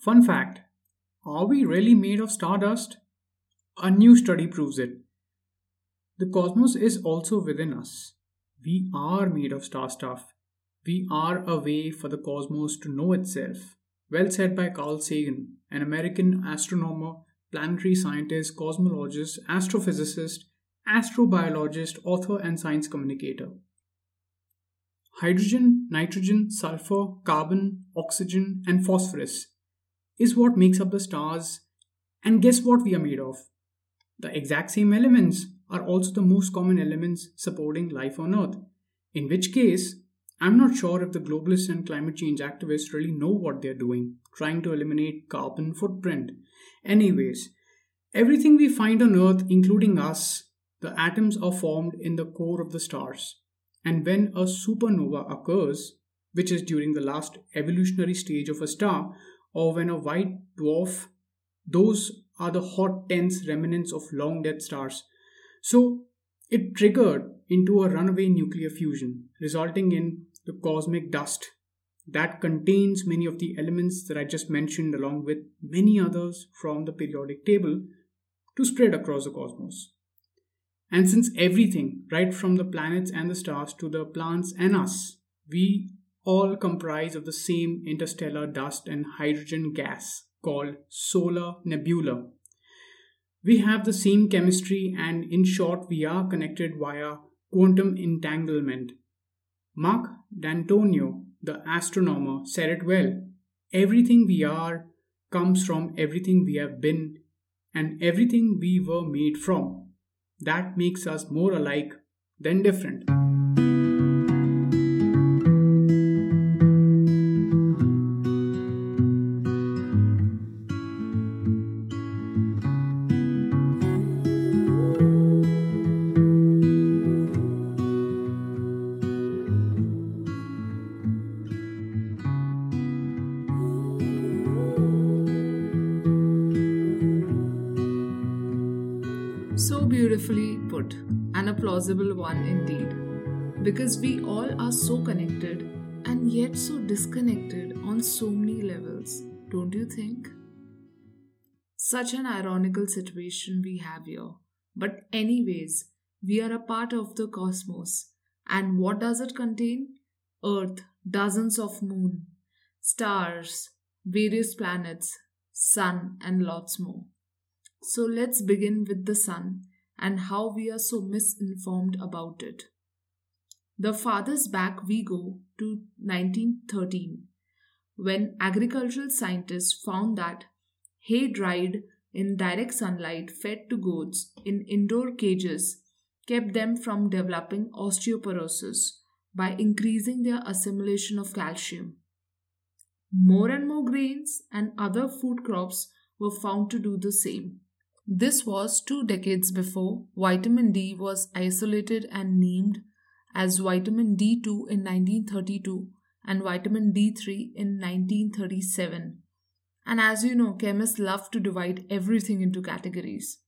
Fun fact Are we really made of stardust? A new study proves it. The cosmos is also within us. We are made of star stuff. We are a way for the cosmos to know itself. Well said by Carl Sagan, an American astronomer, planetary scientist, cosmologist, astrophysicist, astrobiologist, author, and science communicator. Hydrogen, nitrogen, sulfur, carbon, oxygen, and phosphorus is what makes up the stars. And guess what we are made of? The exact same elements are also the most common elements supporting life on Earth. In which case, I'm not sure if the globalists and climate change activists really know what they're doing, trying to eliminate carbon footprint. Anyways, everything we find on Earth, including us, the atoms are formed in the core of the stars. And when a supernova occurs, which is during the last evolutionary stage of a star, or when a white dwarf, those are the hot, dense remnants of long dead stars. So it triggered into a runaway nuclear fusion, resulting in the cosmic dust that contains many of the elements that I just mentioned, along with many others from the periodic table, to spread across the cosmos. And since everything, right from the planets and the stars to the plants and us, we all comprise of the same interstellar dust and hydrogen gas called solar nebula. We have the same chemistry, and in short, we are connected via quantum entanglement. Mark D'Antonio, the astronomer, said it well. Everything we are comes from everything we have been and everything we were made from. That makes us more alike than different. Plausible one indeed. Because we all are so connected and yet so disconnected on so many levels, don't you think? Such an ironical situation we have here. But, anyways, we are a part of the cosmos. And what does it contain? Earth, dozens of moon, stars, various planets, sun, and lots more. So let's begin with the sun and how we are so misinformed about it. The farthest back we go to 1913 when agricultural scientists found that hay dried in direct sunlight fed to goats in indoor cages kept them from developing osteoporosis by increasing their assimilation of calcium. More and more grains and other food crops were found to do the same. This was two decades before vitamin D was isolated and named as vitamin D2 in 1932 and vitamin D3 in 1937. And as you know, chemists love to divide everything into categories.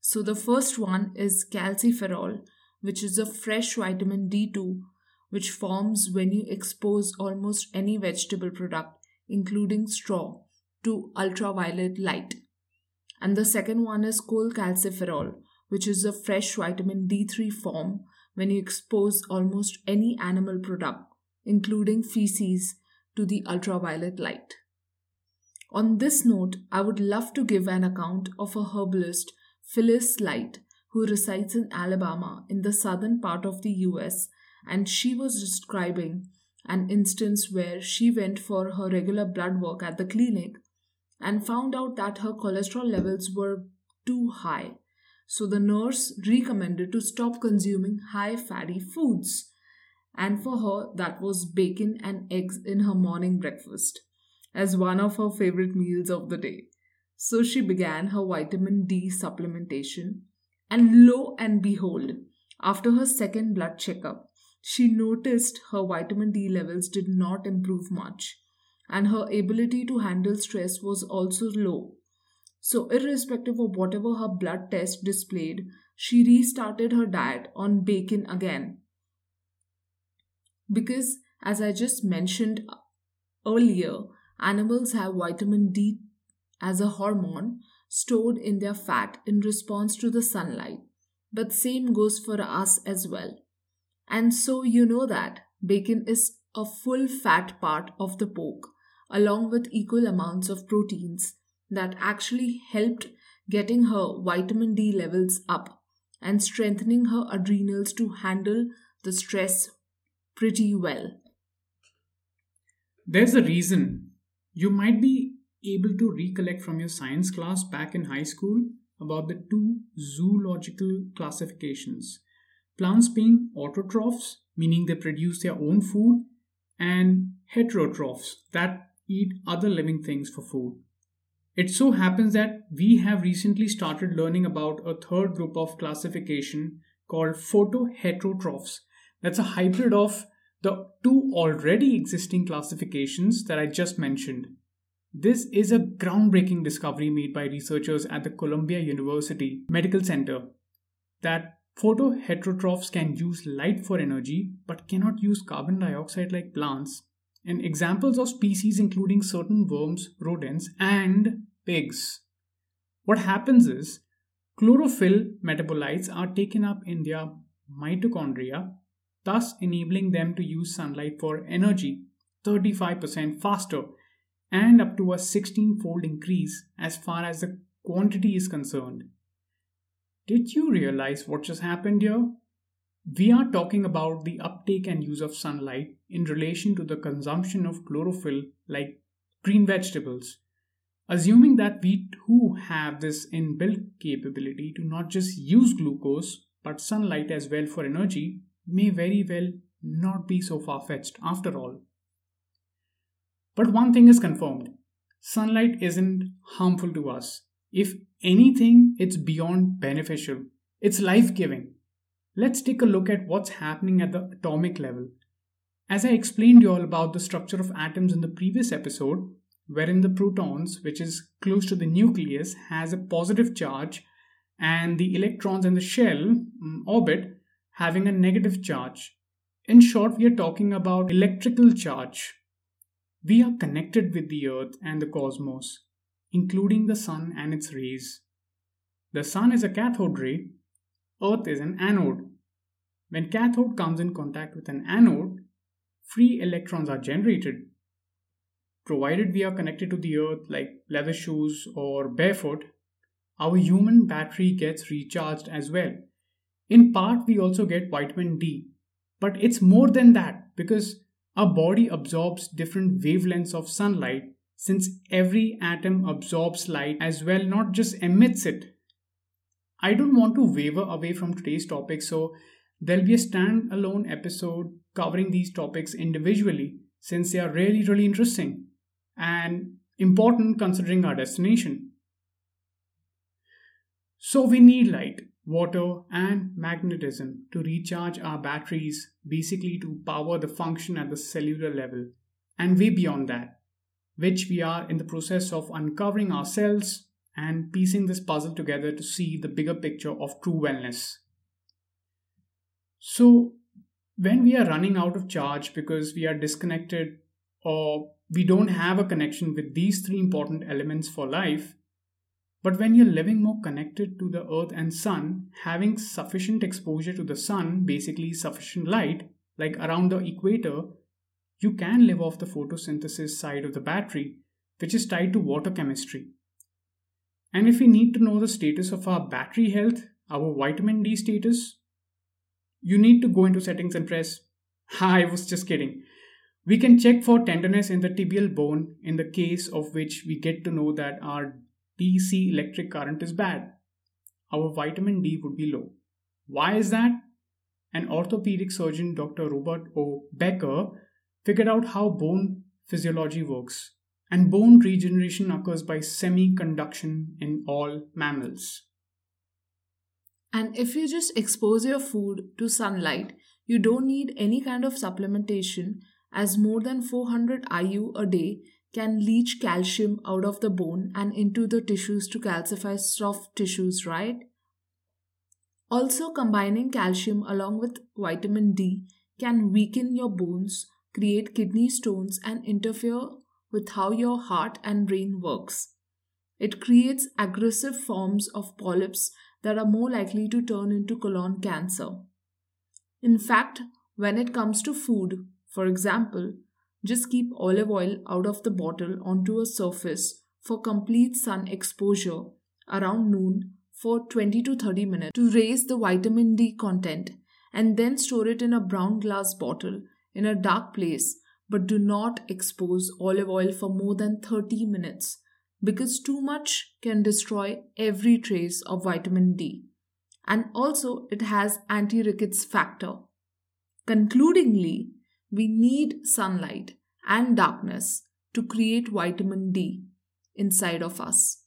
So the first one is calciferol, which is a fresh vitamin D2 which forms when you expose almost any vegetable product, including straw, to ultraviolet light and the second one is cholecalciferol, which is a fresh vitamin D3 form when you expose almost any animal product, including feces, to the ultraviolet light. On this note, I would love to give an account of a herbalist, Phyllis Light, who resides in Alabama in the southern part of the US, and she was describing an instance where she went for her regular blood work at the clinic and found out that her cholesterol levels were too high. So the nurse recommended to stop consuming high fatty foods. And for her, that was bacon and eggs in her morning breakfast as one of her favorite meals of the day. So she began her vitamin D supplementation. And lo and behold, after her second blood checkup, she noticed her vitamin D levels did not improve much and her ability to handle stress was also low. So, irrespective of whatever her blood test displayed, she restarted her diet on bacon again. Because, as I just mentioned earlier, Animals have vitamin D as a hormone stored in their fat in response to the sunlight. But same goes for us as well. And so you know that bacon is a full fat part of the pork along with equal amounts of proteins that actually helped getting her vitamin D levels up and strengthening her adrenals to handle the stress pretty well. There's a reason. You might be able to recollect from your science class back in high school about the two zoological classifications plants being autotrophs, meaning they produce their own food, and heterotrophs that eat other living things for food. It so happens that we have recently started learning about a third group of classification called photoheterotrophs. That's a hybrid of the two already existing classifications that I just mentioned. This is a groundbreaking discovery made by researchers at the Columbia University Medical Center that photoheterotrophs can use light for energy but cannot use carbon dioxide like plants. And examples of species including certain worms, rodents, and pigs. What happens is chlorophyll metabolites are taken up in their mitochondria, thus enabling them to use sunlight for energy 35% faster and up to a 16 fold increase as far as the quantity is concerned. Did you realize what just happened here? We are talking about the uptake and use of sunlight in relation to the consumption of chlorophyll like green vegetables. Assuming that we too have this inbuilt capability to not just use glucose but sunlight as well for energy may very well not be so far fetched after all. But one thing is confirmed sunlight isn't harmful to us. If anything, it's beyond beneficial, it's life giving. Let's take a look at what's happening at the atomic level. As I explained you all about the structure of atoms in the previous episode, wherein the protons, which is close to the nucleus, has a positive charge, and the electrons in the shell mm, orbit having a negative charge. In short, we are talking about electrical charge. We are connected with the earth and the cosmos, including the sun and its rays. The sun is a cathode ray, earth is an anode. When cathode comes in contact with an anode, free electrons are generated. Provided we are connected to the earth like leather shoes or barefoot, our human battery gets recharged as well. In part, we also get vitamin D, but it's more than that because our body absorbs different wavelengths of sunlight since every atom absorbs light as well, not just emits it. I don't want to waver away from today's topic, so there'll be a standalone episode covering these topics individually since they are really, really interesting and important considering our destination. So, we need light water, and magnetism to recharge our batteries, basically to power the function at the cellular level, and way beyond that, which we are in the process of uncovering ourselves and piecing this puzzle together to see the bigger picture of true wellness. So, when we are running out of charge because we are disconnected or we don't have a connection with these three important elements for life, but when you're living more connected to the earth and sun, having sufficient exposure to the sun, basically sufficient light, like around the equator, you can live off the photosynthesis side of the battery, which is tied to water chemistry. And if we need to know the status of our battery health, our vitamin D status, you need to go into settings and press. I was just kidding. We can check for tenderness in the tibial bone in the case of which we get to know that our DC electric current is bad. Our vitamin D would be low. Why is that? An orthopedic surgeon, Dr. Robert O. Becker, figured out how bone physiology works. And bone regeneration occurs by semiconduction in all mammals. And if you just expose your food to sunlight, you don't need any kind of supplementation, as more than 400 IU a day can leach calcium out of the bone and into the tissues to calcify soft tissues, right? Also, combining calcium along with vitamin D can weaken your bones, create kidney stones, and interfere with how your heart and brain works. It creates aggressive forms of polyps that are more likely to turn into colon cancer. In fact, when it comes to food, for example, just keep olive oil out of the bottle onto a surface for complete sun exposure around noon for 20 to 30 minutes to raise the vitamin D content and then store it in a brown glass bottle in a dark place but do not expose olive oil for more than 30 minutes because too much can destroy every trace of vitamin D and also it has anti-rickets factor. Concludingly, we need sunlight and darkness to create vitamin D inside of us.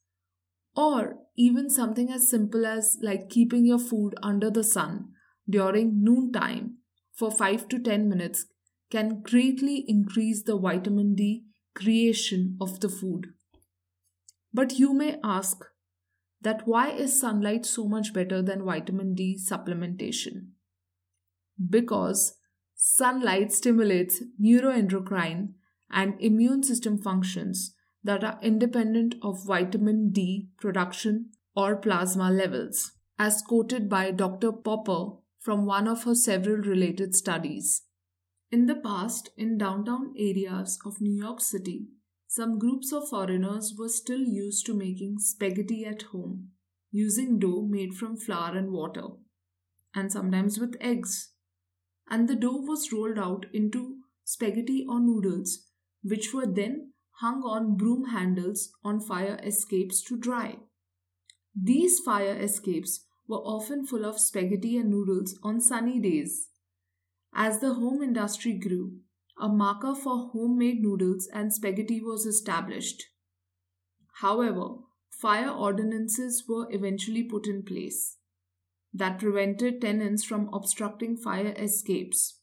Or even something as simple as like keeping your food under the sun during noontime for 5 to 10 minutes can greatly increase the vitamin D creation of the food. But you may ask that why is sunlight so much better than vitamin D supplementation? Because sunlight stimulates neuroendocrine and immune system functions that are independent of vitamin D production or plasma levels, as quoted by Dr. Popper from one of her several related studies. In the past, in downtown areas of New York City, some groups of foreigners were still used to making spaghetti at home, using dough made from flour and water, and sometimes with eggs. And the dough was rolled out into spaghetti or noodles, which were then hung on broom handles on fire escapes to dry. These fire escapes were often full of spaghetti and noodles on sunny days. As the home industry grew, a marker for homemade noodles and spaghetti was established. However, fire ordinances were eventually put in place that prevented tenants from obstructing fire escapes,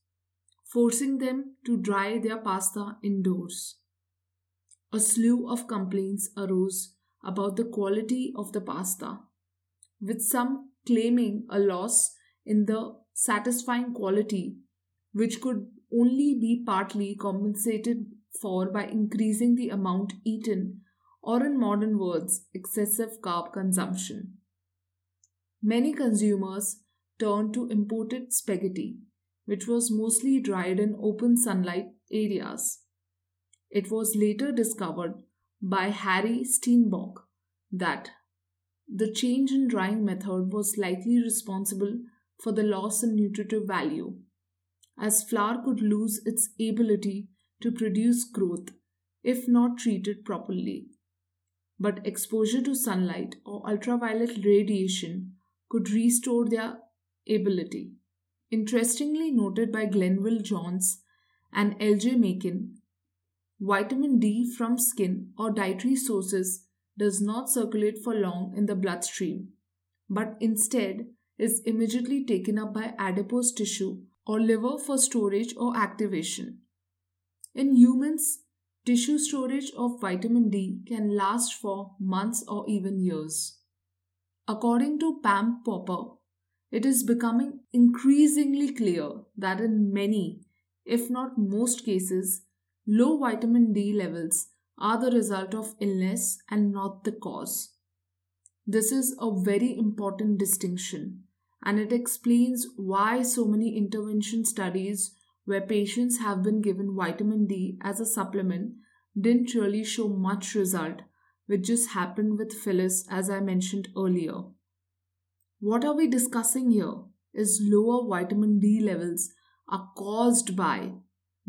forcing them to dry their pasta indoors. A slew of complaints arose about the quality of the pasta, with some claiming a loss in the satisfying quality, which could only be partly compensated for by increasing the amount eaten, or in modern words, excessive carb consumption. Many consumers turned to imported spaghetti, which was mostly dried in open sunlight areas. It was later discovered by Harry Steenbock that the change in drying method was likely responsible for the loss in nutritive value, as flour could lose its ability to produce growth if not treated properly. But exposure to sunlight or ultraviolet radiation could restore their ability. Interestingly noted by Glenville Jones and L.J. Makin, vitamin D from skin or dietary sources does not circulate for long in the bloodstream, but instead is immediately taken up by adipose tissue or liver for storage or activation. In humans, tissue storage of vitamin D can last for months or even years. According to Pam Popper, it is becoming increasingly clear that in many, if not most cases, low vitamin D levels are the result of illness and not the cause. This is a very important distinction and it explains why so many intervention studies where patients have been given vitamin D as a supplement didn't really show much result, which just happened with Phyllis as I mentioned earlier. What are we discussing here is lower vitamin D levels are caused by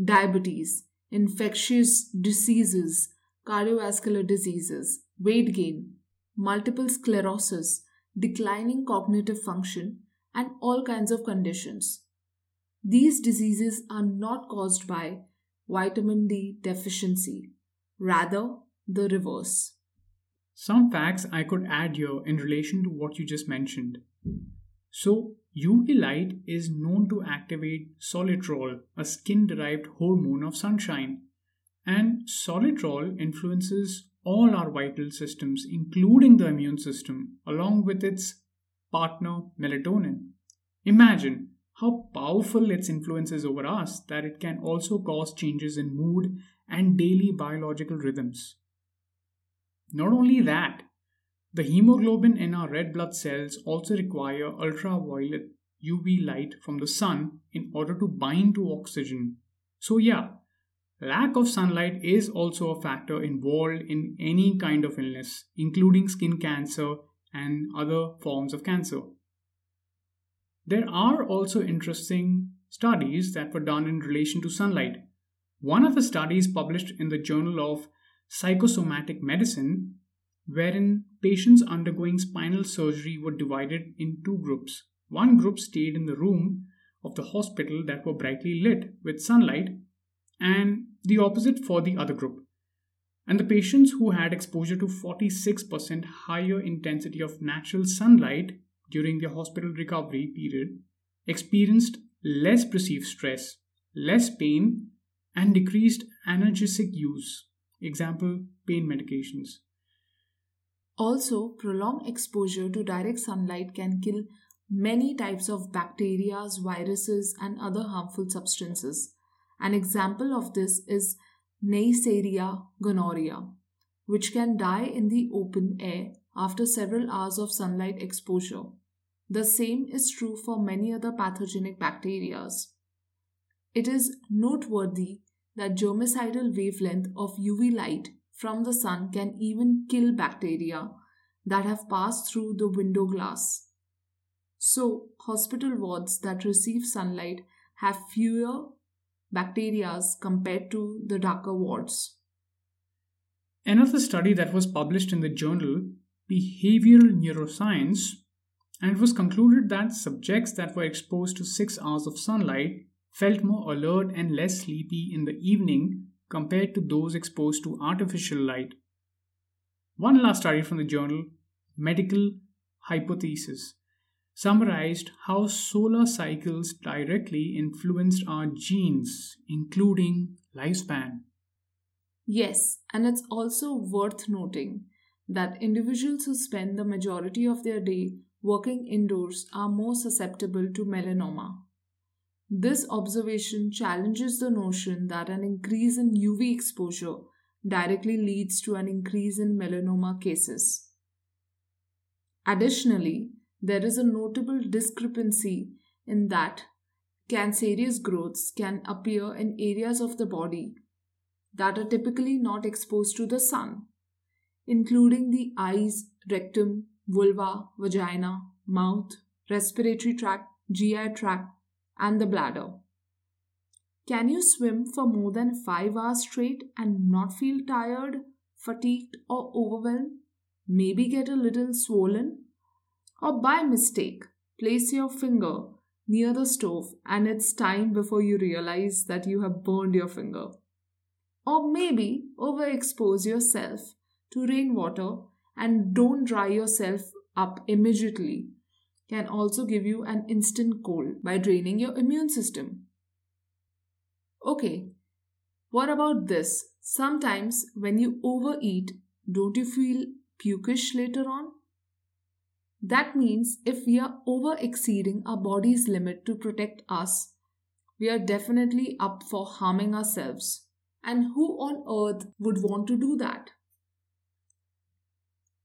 diabetes, infectious diseases, cardiovascular diseases, weight gain, multiple sclerosis, declining cognitive function, and all kinds of conditions. These diseases are not caused by vitamin D deficiency, rather, the reverse. Some facts I could add here in relation to what you just mentioned. So, UV light is known to activate solitrol, a skin derived hormone of sunshine. And solitrol influences all our vital systems, including the immune system, along with its partner melatonin. Imagine how powerful its influence is over us that it can also cause changes in mood and daily biological rhythms. Not only that, the hemoglobin in our red blood cells also require ultraviolet UV light from the sun in order to bind to oxygen. So, yeah, lack of sunlight is also a factor involved in any kind of illness, including skin cancer and other forms of cancer. There are also interesting studies that were done in relation to sunlight. One of the studies published in the Journal of Psychosomatic Medicine, wherein patients undergoing spinal surgery were divided in two groups. One group stayed in the room of the hospital that were brightly lit with sunlight, and the opposite for the other group. And the patients who had exposure to 46% higher intensity of natural sunlight during their hospital recovery period experienced less perceived stress, less pain, and decreased analgesic use. Example pain medications. Also, prolonged exposure to direct sunlight can kill many types of bacteria, viruses, and other harmful substances. An example of this is Neisseria gonorrhea, which can die in the open air after several hours of sunlight exposure. The same is true for many other pathogenic bacteria. It is noteworthy that germicidal wavelength of UV light from the sun can even kill bacteria that have passed through the window glass. So, hospital wards that receive sunlight have fewer bacteria compared to the darker wards. Another study that was published in the journal Behavioral Neuroscience and it was concluded that subjects that were exposed to 6 hours of sunlight felt more alert and less sleepy in the evening compared to those exposed to artificial light. One last study from the journal Medical Hypothesis summarized how solar cycles directly influenced our genes, including lifespan. Yes, and it's also worth noting that individuals who spend the majority of their day working indoors are more susceptible to melanoma. This observation challenges the notion that an increase in UV exposure directly leads to an increase in melanoma cases. Additionally, there is a notable discrepancy in that cancerous growths can appear in areas of the body that are typically not exposed to the sun, including the eyes, rectum, vulva, vagina, mouth, respiratory tract, GI tract, and the bladder. Can you swim for more than 5 hours straight and not feel tired, fatigued, or overwhelmed? Maybe get a little swollen? Or by mistake, place your finger near the stove and it's time before you realize that you have burned your finger. Or maybe overexpose yourself to rainwater and don't dry yourself up immediately can also give you an instant cold by draining your immune system. Okay, what about this? Sometimes when you overeat, don't you feel pukish later on? That means if we are over exceeding our body's limit to protect us, we are definitely up for harming ourselves. And who on earth would want to do that?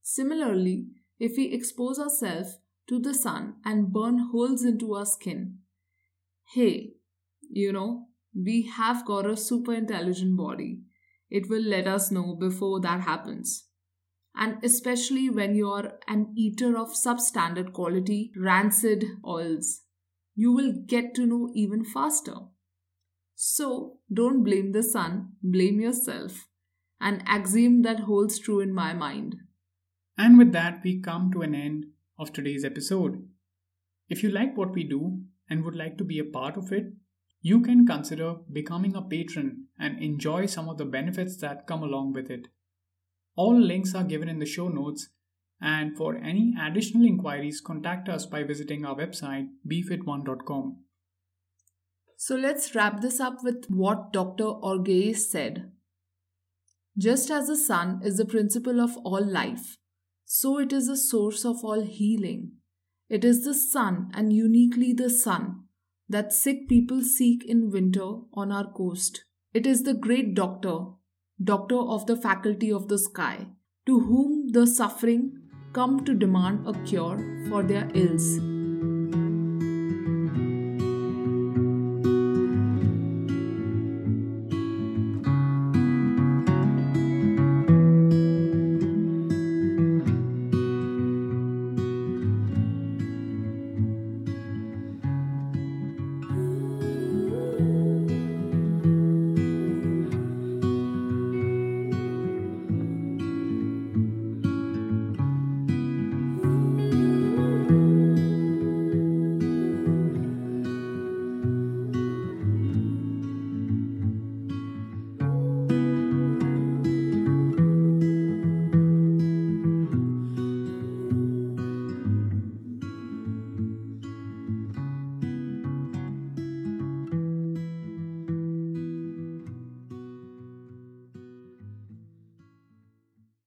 Similarly, if we expose ourselves to the sun and burn holes into our skin, hey, you know, we have got a super intelligent body. It will let us know before that happens. And especially when you're an eater of substandard quality, rancid oils, you will get to know even faster. So don't blame the sun, blame yourself. An axiom that holds true in my mind. And with that, we come to an end of today's episode. If you like what we do and would like to be a part of it, you can consider becoming a patron and enjoy some of the benefits that come along with it. All links are given in the show notes, and for any additional inquiries, contact us by visiting our website bfit1.com. So let's wrap this up with what Dr. Orgez said. Just as the sun is the principle of all life, so it is the source of all healing. It is the sun, and uniquely the sun, that sick people seek in winter on our coast. It is the great doctor, doctor of the faculty of the sky, to whom the suffering come to demand a cure for their ills.